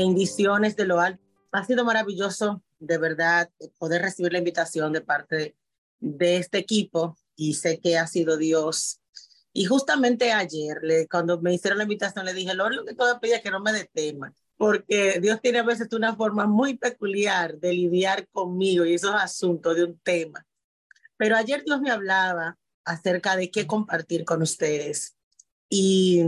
Bendiciones de lo. Ha sido maravilloso, de verdad, poder recibir la invitación de parte de este equipo y sé que ha sido Dios. Y justamente ayer, cuando me hicieron la invitación, le dije, lo que todo pedía es que no me dé tema, porque Dios tiene a veces una forma muy peculiar de lidiar conmigo y esos asuntos de un tema. Pero ayer Dios me hablaba acerca de qué compartir con ustedes. Y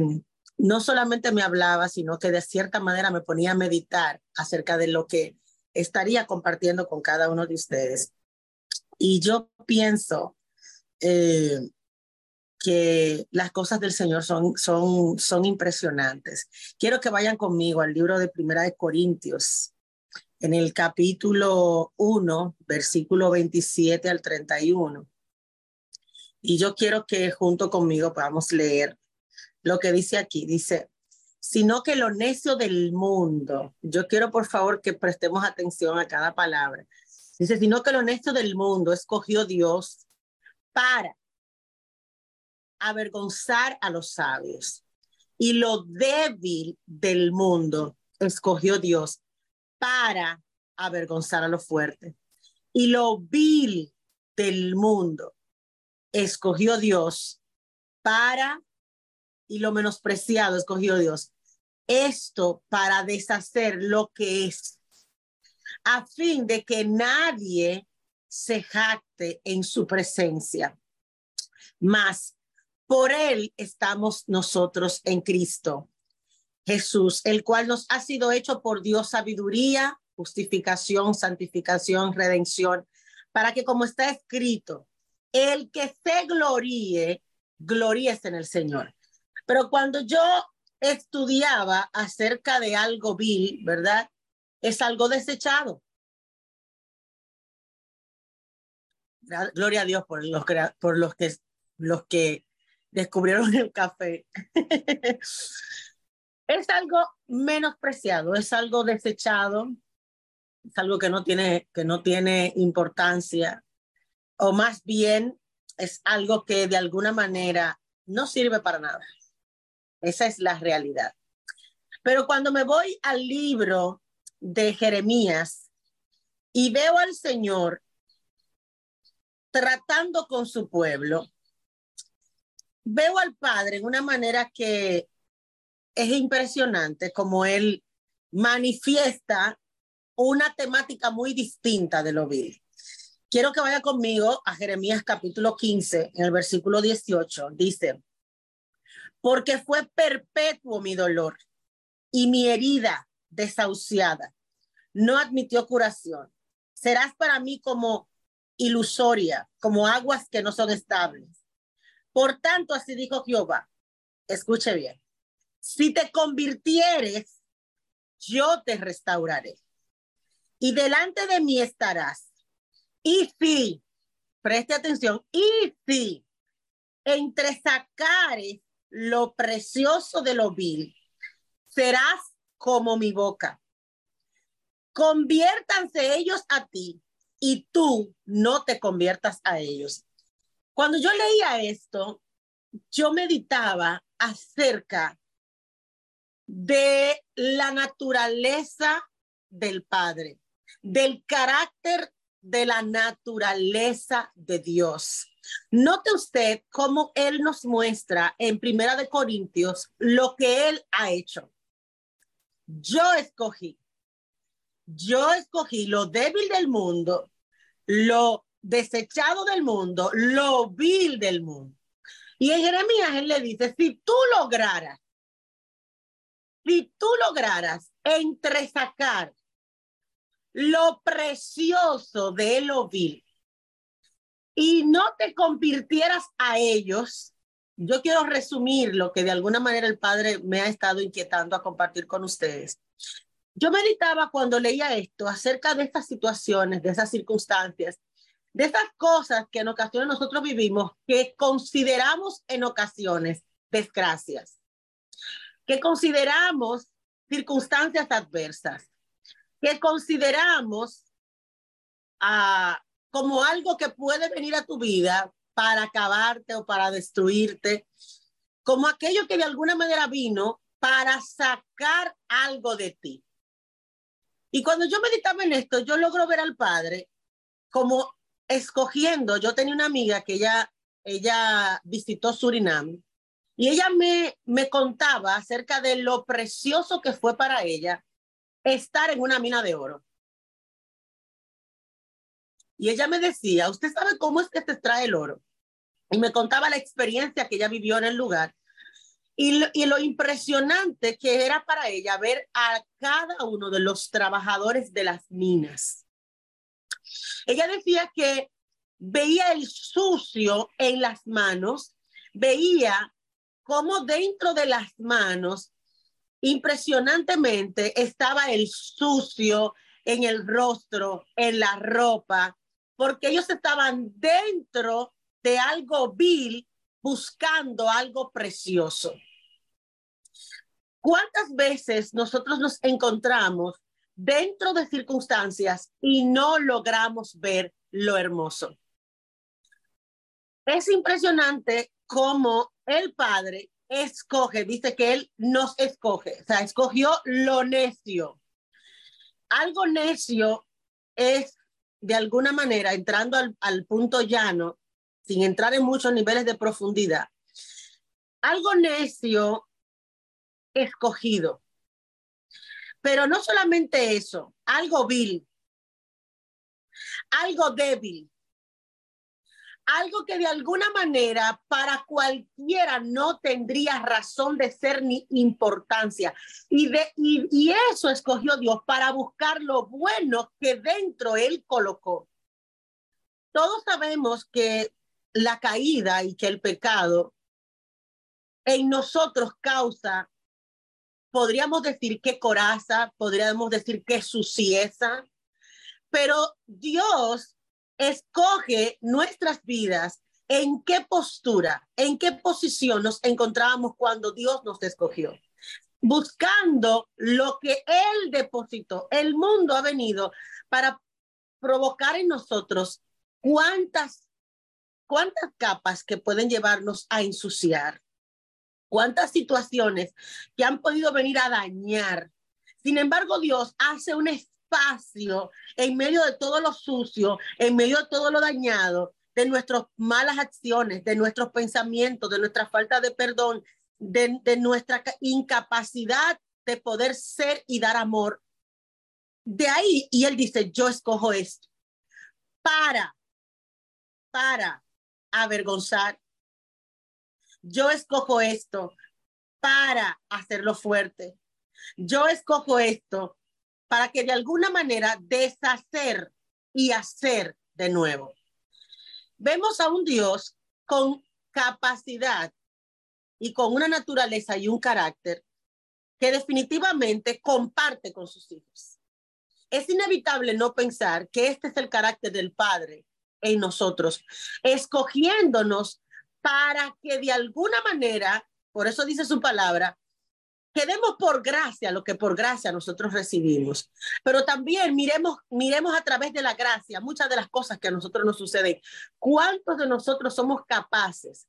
no solamente me hablaba, sino que de cierta manera me ponía a meditar acerca de lo que estaría compartiendo con cada uno de ustedes. Y yo pienso eh, que las cosas del Señor son, son, son impresionantes. Quiero que vayan conmigo al libro de Primera de Corintios, en el capítulo 1, versículo 27 al 31. Y yo quiero que junto conmigo podamos leer lo que dice aquí. Dice, sino que lo necio del mundo, yo quiero por favor que prestemos atención a cada palabra. Dice, sino que lo necio del mundo escogió Dios para avergonzar a los sabios. Y lo débil del mundo escogió Dios para avergonzar a los fuertes. Y lo vil del mundo escogió Dios para y lo menospreciado escogió Dios. Esto para deshacer lo que es, a fin de que nadie se jacte en su presencia. Mas por él estamos nosotros en Cristo Jesús, el cual nos ha sido hecho por Dios sabiduría, justificación, santificación, redención, para que como está escrito, el que se gloríe, gloríese en el Señor. Pero cuando yo estudiaba acerca de algo vil, ¿verdad? Es algo desechado. Gloria a Dios por los, por los, que, los que descubrieron el café. es algo menospreciado, es algo desechado, es algo que no tiene, que no tiene importancia, o más bien es algo que de alguna manera no sirve para nada. Esa es la realidad. Pero cuando me voy al libro de Jeremías y veo al Señor tratando con su pueblo, veo al Padre en una manera que es impresionante como Él manifiesta una temática muy distinta de lo vil. Quiero que vaya conmigo a Jeremías capítulo 15, en el versículo 18. Dice, porque fue perpetuo mi dolor y mi herida desahuciada. No admitió curación. Serás para mí como ilusoria, como aguas que no son estables. Por tanto, así dijo Jehová, escuche bien, si te convirtieres, yo te restauraré y delante de mí estarás. Y si, preste atención, y si entre sacares lo precioso de lo vil, serás como mi boca. Conviértanse ellos a ti y tú no te conviertas a ellos. Cuando yo leía esto, yo meditaba acerca de la naturaleza del Padre, del carácter de la naturaleza de Dios. Note usted cómo Él nos muestra en Primera de Corintios lo que Él ha hecho. Yo escogí, yo escogí lo débil del mundo, lo desechado del mundo, lo vil del mundo. Y en Jeremías Él le dice, si tú lograras, si tú lograras entresacar lo precioso de lo vil y no te convirtieras a ellos, yo quiero resumir lo que de alguna manera el Padre me ha estado inquietando a compartir con ustedes. Yo meditaba cuando leía esto acerca de estas situaciones, de esas circunstancias, de esas cosas que en ocasiones nosotros vivimos, que consideramos en ocasiones desgracias, que consideramos circunstancias adversas, que consideramos a como algo que puede venir a tu vida para acabarte o para destruirte, como aquello que de alguna manera vino para sacar algo de ti. Y cuando yo meditaba en esto, yo logro ver al Padre como escogiendo, yo tenía una amiga que ella, ella visitó Surinam y ella me, me contaba acerca de lo precioso que fue para ella estar en una mina de oro. Y ella me decía, ¿usted sabe cómo es que se extrae el oro? Y me contaba la experiencia que ella vivió en el lugar y lo, y lo, impresionante que era para ella ver a cada uno de los trabajadores de las minas. Ella decía que veía el sucio en las manos, veía cómo dentro de las manos, impresionantemente, estaba el sucio en el rostro, en la ropa, porque ellos estaban dentro de algo vil buscando algo precioso. ¿Cuántas veces nosotros nos encontramos dentro de circunstancias y no logramos ver lo hermoso? Es impresionante cómo el Padre escoge, dice que Él nos escoge, o sea, escogió lo necio. Algo necio es, de alguna manera, entrando al, punto llano, sin entrar en muchos niveles de profundidad, algo necio escogido. Pero no solamente eso, algo vil, algo débil, algo que de alguna manera para cualquiera no tendría razón de ser ni importancia. Y, de, y, eso escogió Dios para buscar lo bueno que dentro Él colocó. Todos sabemos que la caída y que el pecado en nosotros causa podríamos decir que coraza, podríamos decir que sucieza, pero Dios escoge nuestras vidas en qué postura, en qué posición nos encontrábamos cuando Dios nos escogió. Buscando lo que Él depositó. El mundo ha venido para provocar en nosotros cuántas, cuántas capas que pueden llevarnos a ensuciar, cuántas situaciones que han podido venir a dañar. Sin embargo, Dios hace un espacio en medio de todo lo sucio, en medio de todo lo dañado, de nuestras malas acciones, de nuestros pensamientos, de nuestra falta de perdón, de, nuestra incapacidad de poder ser y dar amor. De ahí, y él dice, yo escojo esto para, para avergonzar, yo escojo esto para hacerlo fuerte. Yo escojo esto para que de alguna manera deshacer y hacer de nuevo. Vemos a un Dios con capacidad y con una naturaleza y un carácter que definitivamente comparte con sus hijos. Es inevitable no pensar que este es el carácter del Padre en nosotros, escogiéndonos para que de alguna manera, por eso dice su palabra, quedemos por gracia lo que por gracia nosotros recibimos. Pero también miremos, miremos a través de la gracia muchas de las cosas que a nosotros nos suceden. ¿Cuántos de nosotros somos capaces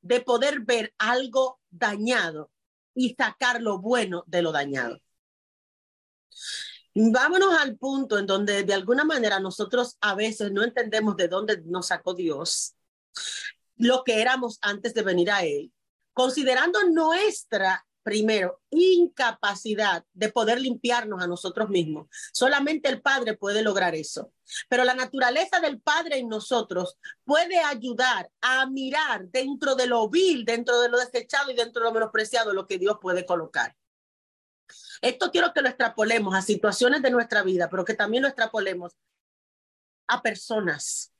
de poder ver algo dañado y sacar lo bueno de lo dañado? Vámonos al punto en donde de alguna manera nosotros a veces no entendemos de dónde nos sacó Dios lo que éramos antes de venir a Él, considerando nuestra, primero, incapacidad de poder limpiarnos a nosotros mismos. Solamente el Padre puede lograr eso. Pero la naturaleza del Padre en nosotros puede ayudar a mirar dentro de lo vil, dentro de lo desechado y dentro de lo menospreciado lo que Dios puede colocar. Esto quiero que lo extrapolemos a situaciones de nuestra vida, pero que también lo extrapolemos a personas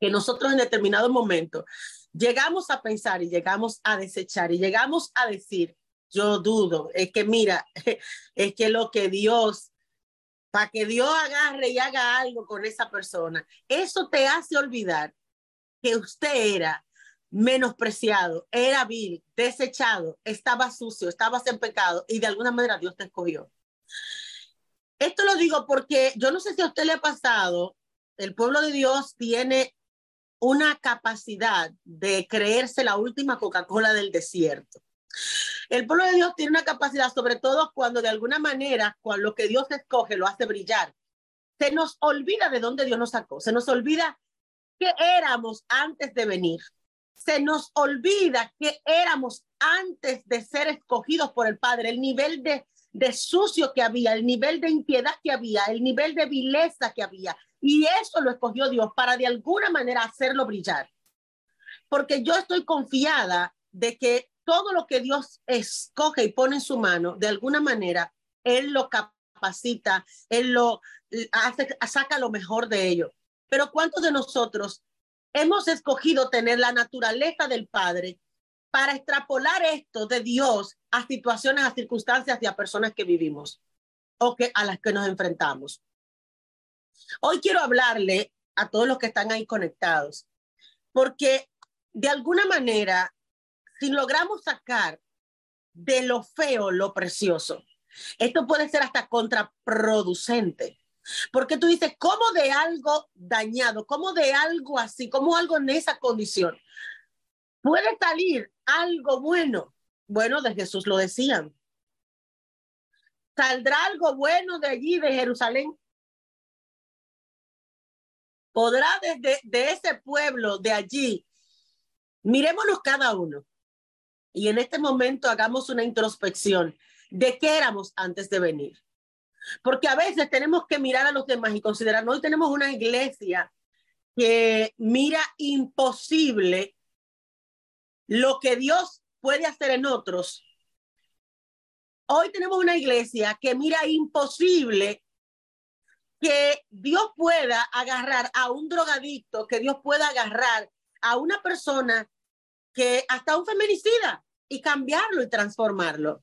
que nosotros en determinado momento llegamos a pensar y llegamos a desechar y llegamos a decir, yo dudo, es que mira, es que lo que Dios, para que Dios agarre y haga algo con esa persona, eso te hace olvidar que usted era menospreciado, era vil, desechado, estaba sucio, estabas en pecado y de alguna manera Dios te escogió. Esto lo digo porque yo no sé si a usted le ha pasado, el pueblo de Dios tiene una capacidad de creerse la última Coca-Cola del desierto. El pueblo de Dios tiene una capacidad, sobre todo cuando de alguna manera, cuando lo que Dios escoge lo hace brillar. Se nos olvida de dónde Dios nos sacó, se nos olvida que éramos antes de venir. Se nos olvida que éramos antes de ser escogidos por el Padre, el nivel de, de sucio que había, el nivel de impiedad que había, el nivel de vileza que había. Y eso lo escogió Dios para de alguna manera hacerlo brillar. Porque yo estoy confiada de que todo lo que Dios escoge y pone en su mano, de alguna manera, Él lo capacita, Él lo hace, saca lo mejor de ello. Pero ¿cuántos de nosotros hemos escogido tener la naturaleza del Padre para extrapolar esto de Dios a situaciones, a circunstancias y a personas que vivimos o que a las que nos enfrentamos? Hoy quiero hablarle a todos los que están ahí conectados, porque de alguna manera si logramos sacar de lo feo lo precioso, esto puede ser hasta contraproducente. Porque tú dices, ¿cómo de algo dañado, cómo de algo así, cómo algo en esa condición puede salir algo bueno? Bueno, de Jesús lo decían. ¿Saldrá algo bueno de allí, de Jerusalén? ¿Podrá desde de ese pueblo, de allí? Mirémonos cada uno. Y en este momento hagamos una introspección de qué éramos antes de venir. Porque a veces tenemos que mirar a los demás y considerar, hoy tenemos una iglesia que mira imposible lo que Dios puede hacer en otros. Hoy tenemos una iglesia que mira imposible que Dios pueda agarrar a un drogadicto, que Dios pueda agarrar a una persona que hasta un feminicida y cambiarlo y transformarlo.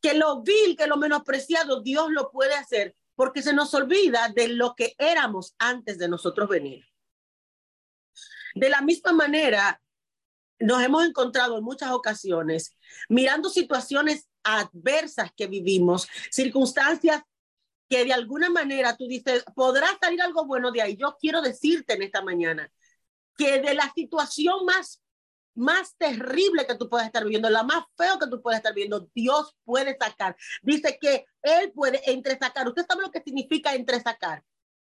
Que lo vil, que lo menospreciado, Dios lo puede hacer porque se nos olvida de lo que éramos antes de nosotros venir. De la misma manera, nos hemos encontrado en muchas ocasiones mirando situaciones adversas que vivimos, circunstancias que de alguna manera tú dices, podrá salir algo bueno de ahí. Yo quiero decirte en esta mañana que de la situación más más terrible que tú puedes estar viviendo, la más feo que tú puedes estar viendo, Dios puede sacar. Dice que Él puede entresacar. ¿Usted sabe lo que significa entresacar?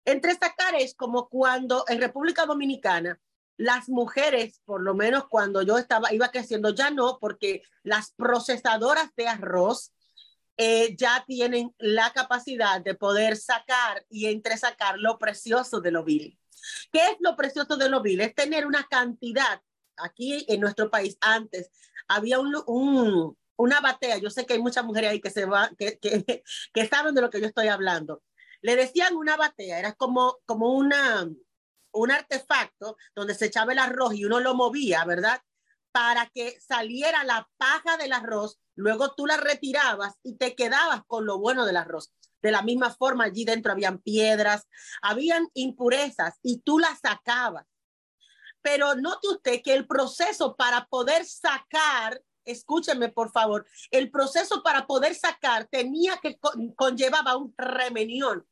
Entresacar es como cuando en República Dominicana las mujeres, por lo menos cuando yo estaba, iba creciendo, ya no, porque las procesadoras de arroz eh, ya tienen la capacidad de poder sacar y entresacar lo precioso de lo vil. ¿Qué es lo precioso de lo vil? Es tener una cantidad aquí en nuestro país antes había un, una batea, yo sé que hay muchas mujeres ahí que, se va, que, que, que saben de lo que yo estoy hablando. Le decían una batea, era como, como una, un artefacto donde se echaba el arroz y uno lo movía, ¿verdad? Para que saliera la paja del arroz, luego tú la retirabas y te quedabas con lo bueno del arroz. De la misma forma, allí dentro habían piedras, habían impurezas y tú las sacabas pero note usted que el proceso para poder sacar, escúcheme por favor, el proceso para poder sacar tenía que conllevaba un remenión,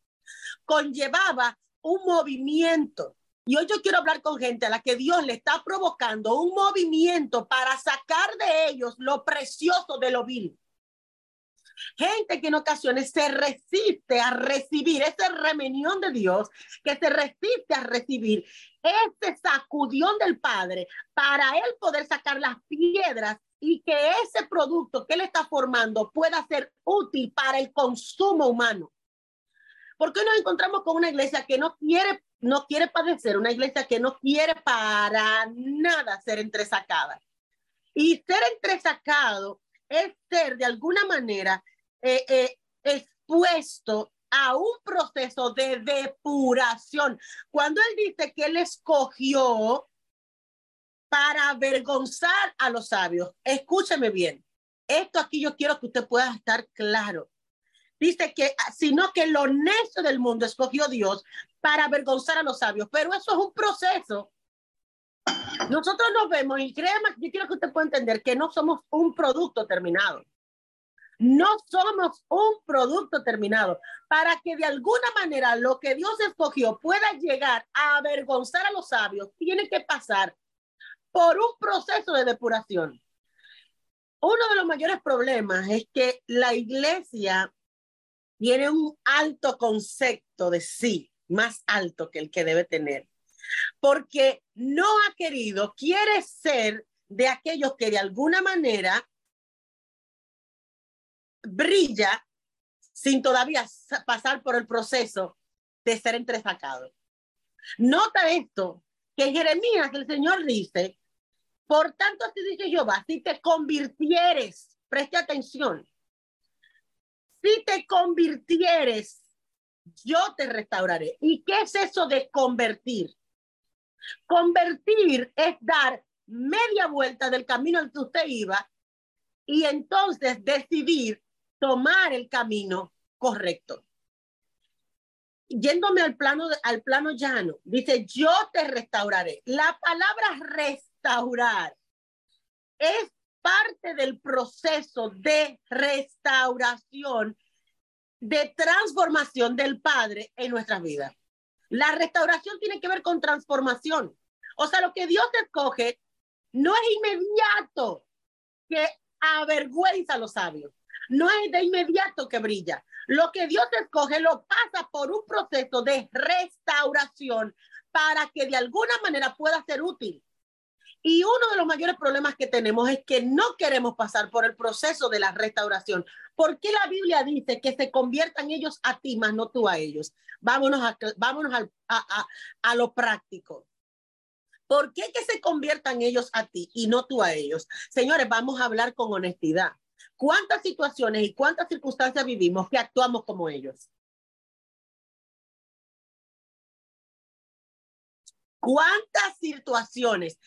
conllevaba un movimiento. Y hoy yo quiero hablar con gente a la que Dios le está provocando un movimiento para sacar de ellos lo precioso de lo vil. Gente que en ocasiones se resiste a recibir ese remenión de Dios, que se resiste a recibir ese sacudión del Padre para él poder sacar las piedras y que ese producto que él está formando pueda ser útil para el consumo humano. ¿Por qué nos encontramos con una iglesia que no quiere, no quiere padecer, una iglesia que no quiere para nada ser entresacada? Y ser entresacado es ser de alguna manera eh, eh, expuesto a un proceso de depuración. Cuando él dice que él escogió para avergonzar a los sabios, escúcheme bien, esto aquí yo quiero que usted pueda estar claro. Dice que, sino que lo necio del mundo escogió Dios para avergonzar a los sabios, pero eso es un proceso. Nosotros nos vemos y créeme, yo quiero que usted pueda entender que no somos un producto terminado. No somos un producto terminado. Para que de alguna manera lo que Dios escogió pueda llegar a avergonzar a los sabios, tiene que pasar por un proceso de depuración. Uno de los mayores problemas es que la iglesia tiene un alto concepto de sí, más alto que el que debe tener, porque no ha querido, quiere ser de aquellos que de alguna manera brilla sin todavía pasar por el proceso de ser entresacado. Nota esto, que Jeremías el Señor dice, por tanto así dice Jehová, si te convirtieres, preste atención, si te convirtieres, yo te restauraré. ¿Y qué es eso de convertir? Convertir es dar media vuelta del camino al que usted iba y entonces decidir tomar el camino correcto. Yéndome al plano, al plano llano, dice, yo te restauraré. La palabra restaurar es parte del proceso de restauración, de transformación del Padre en nuestra vida. La restauración tiene que ver con transformación. O sea, lo que Dios escoge no es inmediato que avergüenza a los sabios. No es de inmediato que brilla. Lo que Dios escoge lo pasa por un proceso de restauración para que de alguna manera pueda ser útil. Y uno de los mayores problemas que tenemos es que no queremos pasar por el proceso de la restauración. ¿Por qué la Biblia dice que se conviertan ellos a ti, más no tú a ellos? Vámonos a, vámonos a, a, a lo práctico. ¿Por qué que se conviertan ellos a ti y no tú a ellos? Señores, vamos a hablar con honestidad. ¿Cuántas situaciones y cuántas circunstancias vivimos que actuamos como ellos? ¿Cuántas situaciones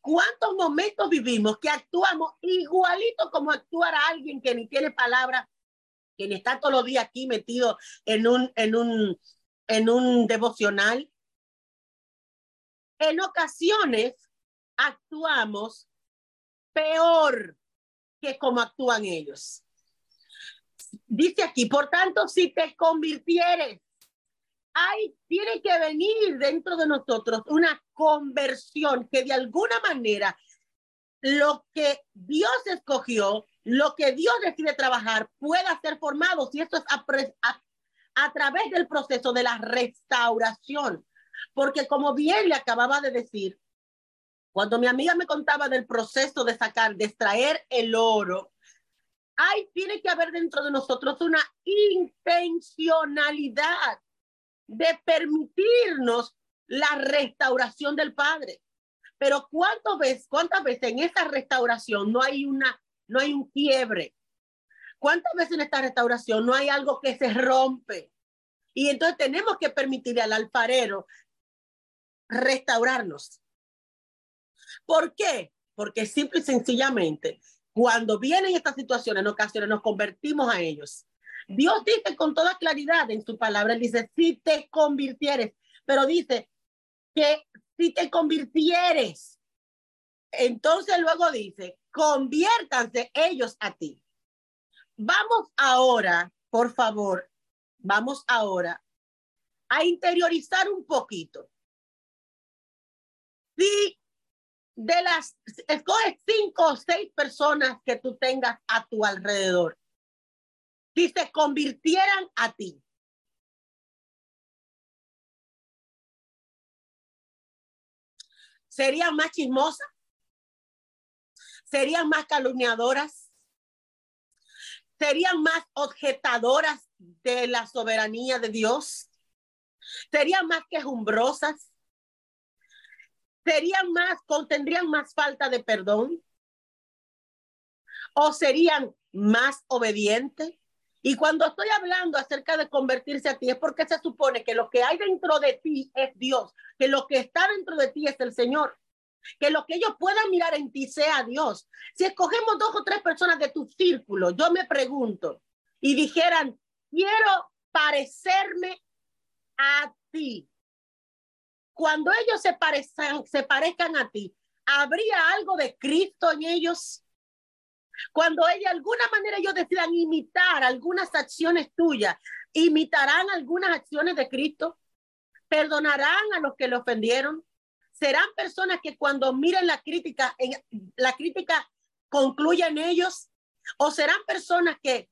¿Cuántos momentos vivimos que actuamos igualito como actuara alguien que ni tiene palabra, que ni está todos los días aquí metido en un, en un, en un devocional? En ocasiones actuamos peor que como actúan ellos. Dice aquí, por tanto, si te convirtieres hay, tiene que venir dentro de nosotros una conversión que de alguna manera lo que Dios escogió, lo que Dios decide trabajar, pueda ser formado, si esto es a través del proceso de la restauración. Porque como bien le acababa de decir, cuando mi amiga me contaba del proceso de sacar, de extraer el oro, hay, tiene que haber dentro de nosotros una intencionalidad de permitirnos la restauración del Padre. Pero ¿cuántas veces, cuántas veces en esa restauración no hay una, no hay un quiebre? ¿Cuántas veces en esta restauración no hay algo que se rompe? Y entonces tenemos que permitirle al alfarero restaurarnos. ¿Por qué? Porque simple y sencillamente, cuando vienen estas situaciones, en ocasiones nos convertimos a ellos. Dios dice con toda claridad en su palabra, él dice, si te convirtieres, pero dice que si te convirtieres, entonces luego dice, conviértanse ellos a ti. Vamos ahora, por favor, vamos ahora a interiorizar un poquito. Si de las, escoges cinco o seis personas que tú tengas a tu alrededor si se convirtieran a ti. ¿Serían más chismosas? ¿Serían más calumniadoras? ¿Serían más objetadoras de la soberanía de Dios? ¿Serían más quejumbrosas? ¿Serían más, contendrían más falta de perdón? ¿O serían más obedientes? Y cuando estoy hablando acerca de convertirse a ti, es porque se supone que lo que hay dentro de ti es Dios, que lo que está dentro de ti es el Señor, que lo que ellos puedan mirar en ti sea Dios. Si escogemos dos o tres personas de tu círculo, yo me pregunto, y dijeran, quiero parecerme a ti. Cuando ellos se, parezcan, se parezcan a ti, ¿habría algo de Cristo en ellos? Cuando de alguna manera ellos decidan imitar algunas acciones tuyas, imitarán algunas acciones de Cristo, perdonarán a los que le ofendieron, serán personas que cuando miren la crítica, en, la crítica concluya en ellos? ¿O serán personas que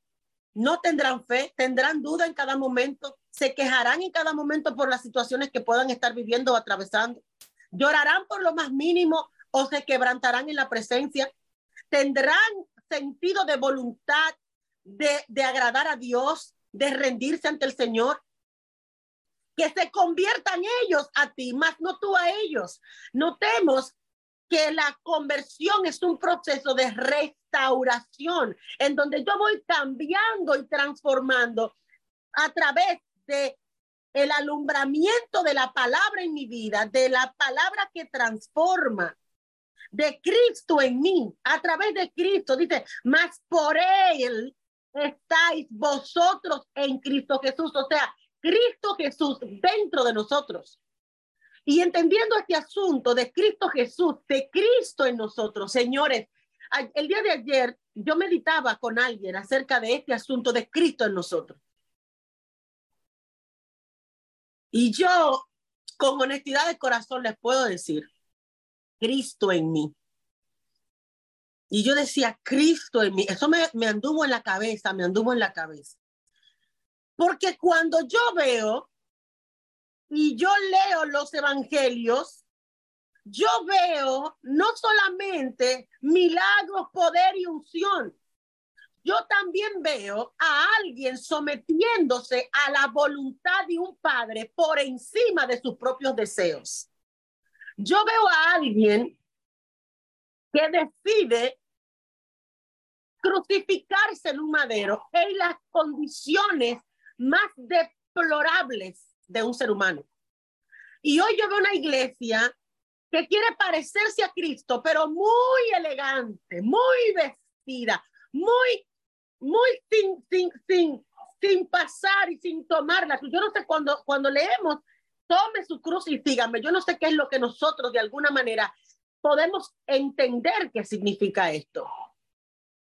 no tendrán fe, tendrán duda en cada momento, se quejarán en cada momento por las situaciones que puedan estar viviendo o atravesando? ¿Llorarán por lo más mínimo o se quebrantarán en la presencia? ¿Tendrán sentido de voluntad de, de agradar a Dios, de rendirse ante el Señor? que se conviertan ellos a ti, más no tú a ellos. Notemos que la conversión es un proceso de restauración en donde yo voy cambiando y transformando a través de el alumbramiento de la palabra en mi vida, de la palabra que transforma, de Cristo en mí, a través de Cristo. Dice, más por él estáis vosotros en Cristo Jesús. O sea, Cristo Jesús dentro de nosotros. Y entendiendo este asunto de Cristo Jesús, de Cristo en nosotros, señores, el día de ayer yo meditaba con alguien acerca de este asunto de Cristo en nosotros. Y yo, con honestidad de corazón, les puedo decir, Cristo en mí. Y yo decía, Cristo en mí. Eso me, me anduvo en la cabeza, me anduvo en la cabeza. Porque cuando yo veo y yo leo los evangelios, yo veo no solamente milagros, poder y unción, yo también veo a alguien sometiéndose a la voluntad de un padre por encima de sus propios deseos. Yo veo a alguien que decide crucificarse en un madero en las condiciones más deplorables de un ser humano. Y hoy yo veo una iglesia que quiere parecerse a Cristo, pero muy elegante, muy vestida, muy, muy sin, sin, sin, sin pasar y sin tomarla. Yo no sé cuando, cuando leemos, tome su cruz y sígame. Yo no sé qué es lo que nosotros de alguna manera podemos entender qué significa esto.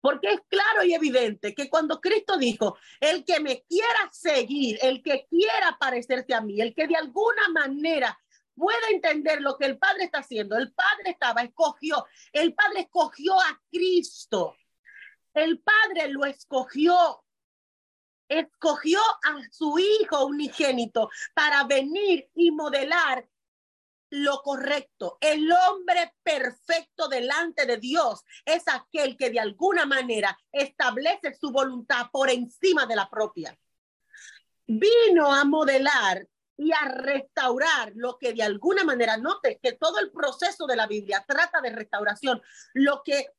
Porque es claro y evidente que cuando Cristo dijo, el que me quiera seguir, el que quiera parecerse a mí, el que de alguna manera pueda entender lo que el Padre está haciendo, el Padre estaba, escogió, el Padre escogió a Cristo. El Padre lo escogió, escogió a su Hijo unigénito para venir y modelar lo correcto. El hombre perfecto delante de Dios es aquel que de alguna manera establece su voluntad por encima de la propia. Vino a modelar y a restaurar lo que de alguna manera, note que todo el proceso de la Biblia trata de restauración. Lo que,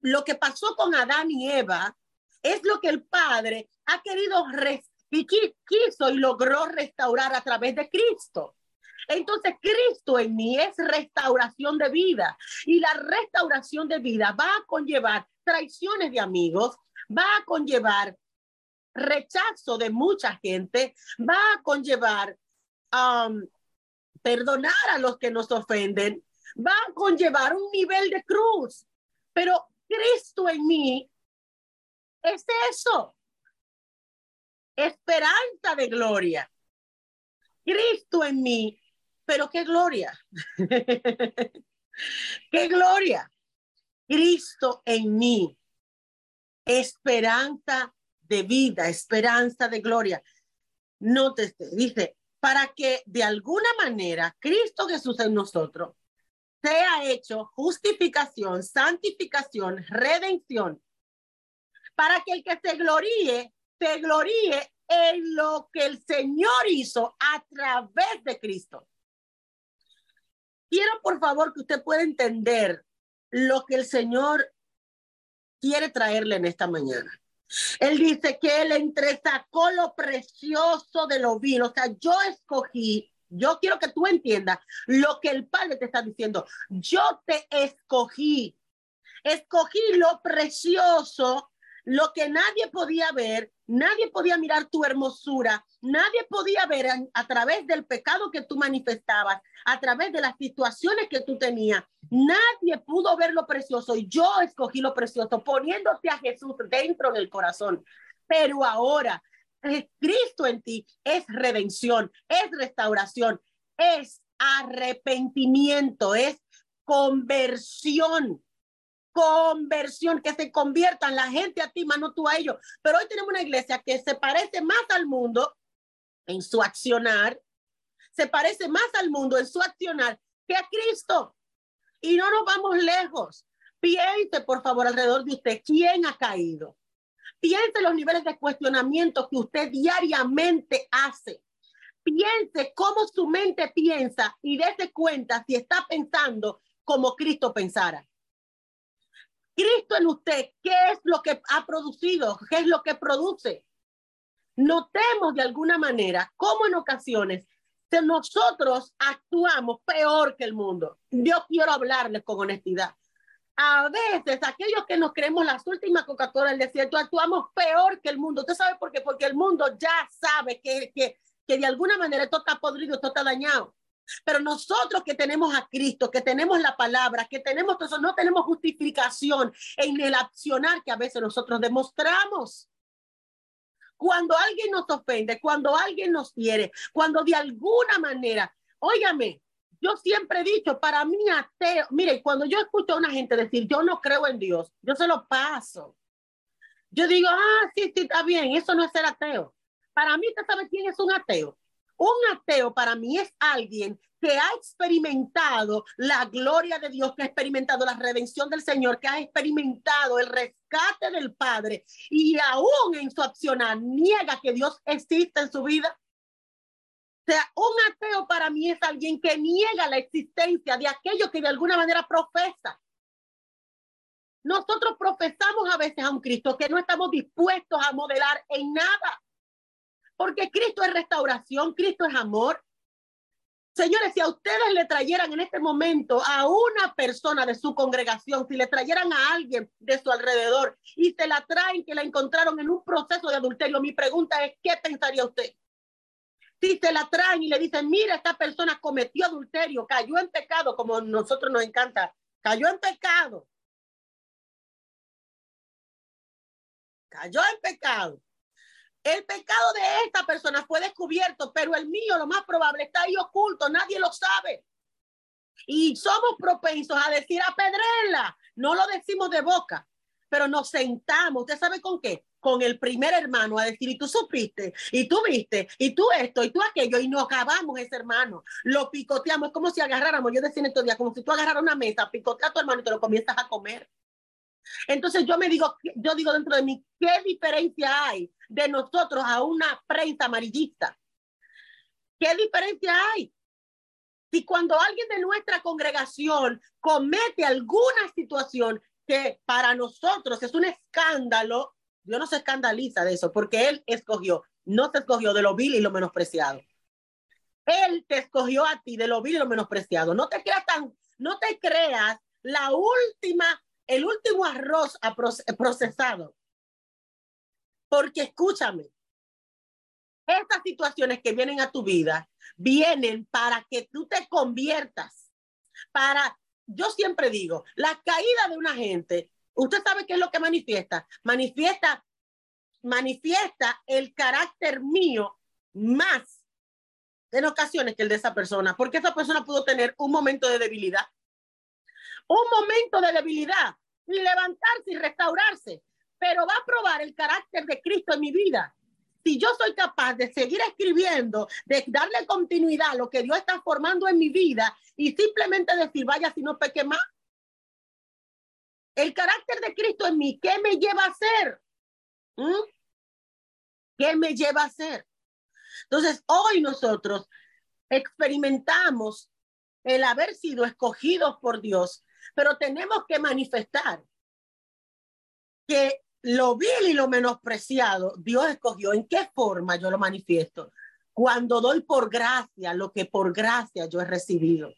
lo que pasó con Adán y Eva es lo que el Padre ha querido y quiso y logró restaurar a través de Cristo. Entonces, Cristo en mí es restauración de vida y la restauración de vida va a conllevar traiciones de amigos, va a conllevar rechazo de mucha gente, va a conllevar perdonar a los que nos ofenden, va a conllevar un nivel de cruz. Pero Cristo en mí es eso. Esperanza de gloria. Cristo en mí pero qué gloria. qué gloria. Cristo en mí. Esperanza de vida, esperanza de gloria. Nótese, dice, para que de alguna manera Cristo Jesús en nosotros sea hecho justificación, santificación, redención, para que el que se gloríe, se gloríe en lo que el Señor hizo a través de Cristo. Quiero, por favor, que usted pueda entender lo que el Señor quiere traerle en esta mañana. Él dice que él entresacó lo precioso de lo vil. O sea, yo escogí, yo quiero que tú entiendas lo que el Padre te está diciendo. Yo te escogí. Escogí lo precioso, lo que nadie podía ver, nadie podía mirar tu hermosura, nadie podía ver a, través del pecado que tú manifestabas, a través de las situaciones que tú tenías. Nadie pudo ver lo precioso y yo escogí lo precioso poniéndote a Jesús dentro del corazón. Pero ahora, Cristo en ti es redención, es restauración, es arrepentimiento, es conversión conversión, que se conviertan la gente a ti, más no tú a ellos. Pero hoy tenemos una iglesia que se parece más al mundo en su accionar, se parece más al mundo en su accionar que a Cristo. Y no nos vamos lejos. Piense, por favor, alrededor de usted, ¿quién ha caído? Piense los niveles de cuestionamiento que usted diariamente hace. Piense cómo su mente piensa y dése cuenta si está pensando como Cristo pensara. Cristo en usted, ¿qué es lo que ha producido? ¿Qué es lo que produce? Notemos de alguna manera cómo en ocasiones nosotros actuamos peor que el mundo. Yo quiero hablarles con honestidad a veces aquellos que nos creemos las últimas Coca-Cola del desierto actuamos peor que el mundo. ¿Usted sabe por qué? Porque el mundo ya sabe que, que, que de alguna manera esto está podrido, esto está dañado. Pero nosotros que tenemos a Cristo, que tenemos la palabra, que tenemos todo eso, no tenemos justificación en el accionar que a veces nosotros demostramos. Cuando alguien nos ofende, cuando alguien nos quiere, cuando de alguna manera, óigame, yo siempre he dicho, para mí ateo, mire, cuando yo escucho a una gente decir, yo no creo en Dios, yo se lo paso. Yo digo, ah, sí, sí, está bien, eso no es ser ateo. Para mí, ¿usted sabe quién es un ateo? Un ateo para mí es alguien que ha experimentado la gloria de Dios, que ha experimentado la redención del Señor, que ha experimentado el rescate del Padre y aún en su accionar niega que Dios existe en su vida sea, un ateo para mí es alguien que niega la existencia de aquello que de alguna manera profesa. Nosotros profesamos a veces a un Cristo que no estamos dispuestos a modelar en nada. Porque Cristo es restauración, Cristo es amor. Señores, si a ustedes le trajeran en este momento a una persona de su congregación, si le trajeran a alguien de su alrededor y se la traen que la encontraron en un proceso de adulterio, mi pregunta es, ¿qué pensaría usted? si se la traen y le dicen, mira, esta persona cometió adulterio, cayó en pecado, como nosotros nos encanta, cayó en pecado. Cayó en pecado. El pecado de esta persona fue descubierto, pero el mío lo más probable está ahí oculto, nadie lo sabe. Y somos propensos a decir a pedrela, no lo decimos de boca, pero nos sentamos, ¿usted sabe con qué? con el primer hermano a decir, y tú supiste, y tú viste, y tú esto, y tú aquello, y nos acabamos ese hermano, lo picoteamos, es como si agarráramos, yo decía en estos días, como si tú agarraras una mesa, picoteas a tu hermano y te lo comienzas a comer. Entonces yo me digo, yo digo dentro de mí, ¿qué diferencia hay de nosotros a una prensa amarillista? ¿Qué diferencia hay? Si cuando alguien de nuestra congregación comete alguna situación que para nosotros es un escándalo, Dios no se escandaliza de eso porque Él escogió, no se escogió de lo vil y lo menospreciado. Él te escogió a ti de lo vil y lo menospreciado. No te creas tan, no te creas la última, el último arroz procesado. Porque escúchame, estas situaciones que vienen a tu vida vienen para que tú te conviertas. Para, yo siempre digo, la caída de una gente Usted sabe qué es lo que manifiesta. Manifiesta, manifiesta el carácter mío más en ocasiones que el de esa persona, porque esa persona pudo tener un momento de debilidad. Un momento de debilidad y levantarse y restaurarse, pero va a probar el carácter de Cristo en mi vida. Si yo soy capaz de seguir escribiendo, de darle continuidad a lo que Dios está formando en mi vida y simplemente decir, vaya, si no peque más, el carácter de Cristo en mí, ¿qué me lleva a hacer? ¿Mm? ¿Qué me lleva a hacer? Entonces, hoy nosotros experimentamos el haber sido escogidos por Dios, pero tenemos que manifestar que lo vil y lo menospreciado Dios escogió. ¿En qué forma yo lo manifiesto? Cuando doy por gracia lo que por gracia yo he recibido.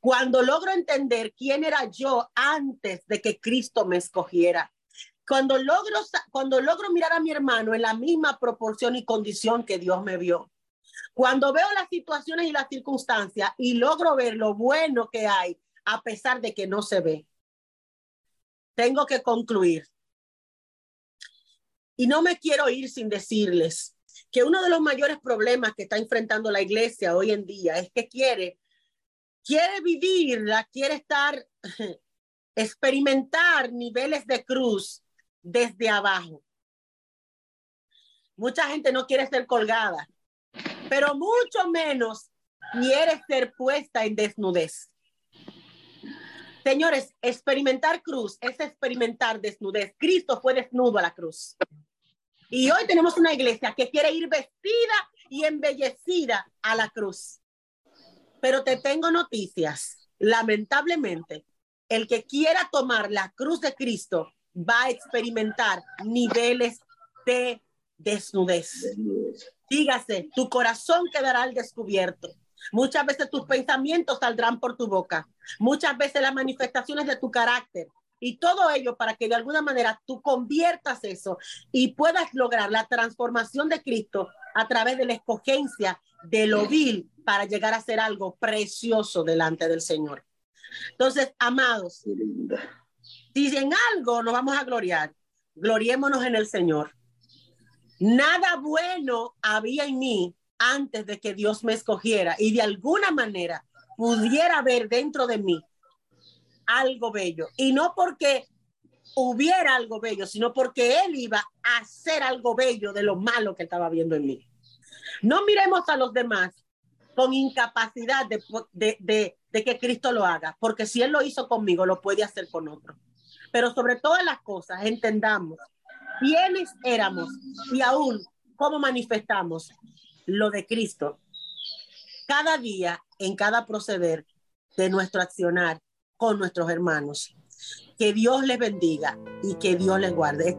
Cuando logro entender quién era yo antes de que Cristo me escogiera. Cuando logro, cuando logro mirar a mi hermano en la misma proporción y condición que Dios me vio. Cuando veo las situaciones y las circunstancias y logro ver lo bueno que hay a pesar de que no se ve. Tengo que concluir. Y no me quiero ir sin decirles que uno de los mayores problemas que está enfrentando la iglesia hoy en día es que quiere quiere vivirla, quiere estar experimentar niveles de cruz desde abajo. Mucha gente no quiere ser colgada, pero mucho menos quiere ser puesta en desnudez. Señores, experimentar cruz es experimentar desnudez. Cristo fue desnudo a la cruz. Y hoy tenemos una iglesia que quiere ir vestida y embellecida a la cruz. Pero te tengo noticias. Lamentablemente, el que quiera tomar la cruz de Cristo va a experimentar niveles de desnudez. Dígase, tu corazón quedará al descubierto. Muchas veces tus pensamientos saldrán por tu boca. Muchas veces las manifestaciones de tu carácter. Y todo ello para que de alguna manera tú conviertas eso y puedas lograr la transformación de Cristo a través de la escogencia de lo vil para llegar a ser algo precioso delante del Señor. Entonces, amados, si en algo nos vamos a gloriar, gloriémonos en el Señor. Nada bueno había en mí antes de que Dios me escogiera y de alguna manera pudiera ver dentro de mí algo bello. Y no porque hubiera algo bello, sino porque Él iba a hacer algo bello de lo malo que estaba viendo en mí. No miremos a los demás con incapacidad de, de, de, que Cristo lo haga, porque si Él lo hizo conmigo, lo puede hacer con otro. Pero sobre todas las cosas, entendamos quiénes éramos y aún cómo manifestamos lo de Cristo cada día en cada proceder de nuestro accionar con nuestros hermanos. Que Dios les bendiga y que Dios les guarde.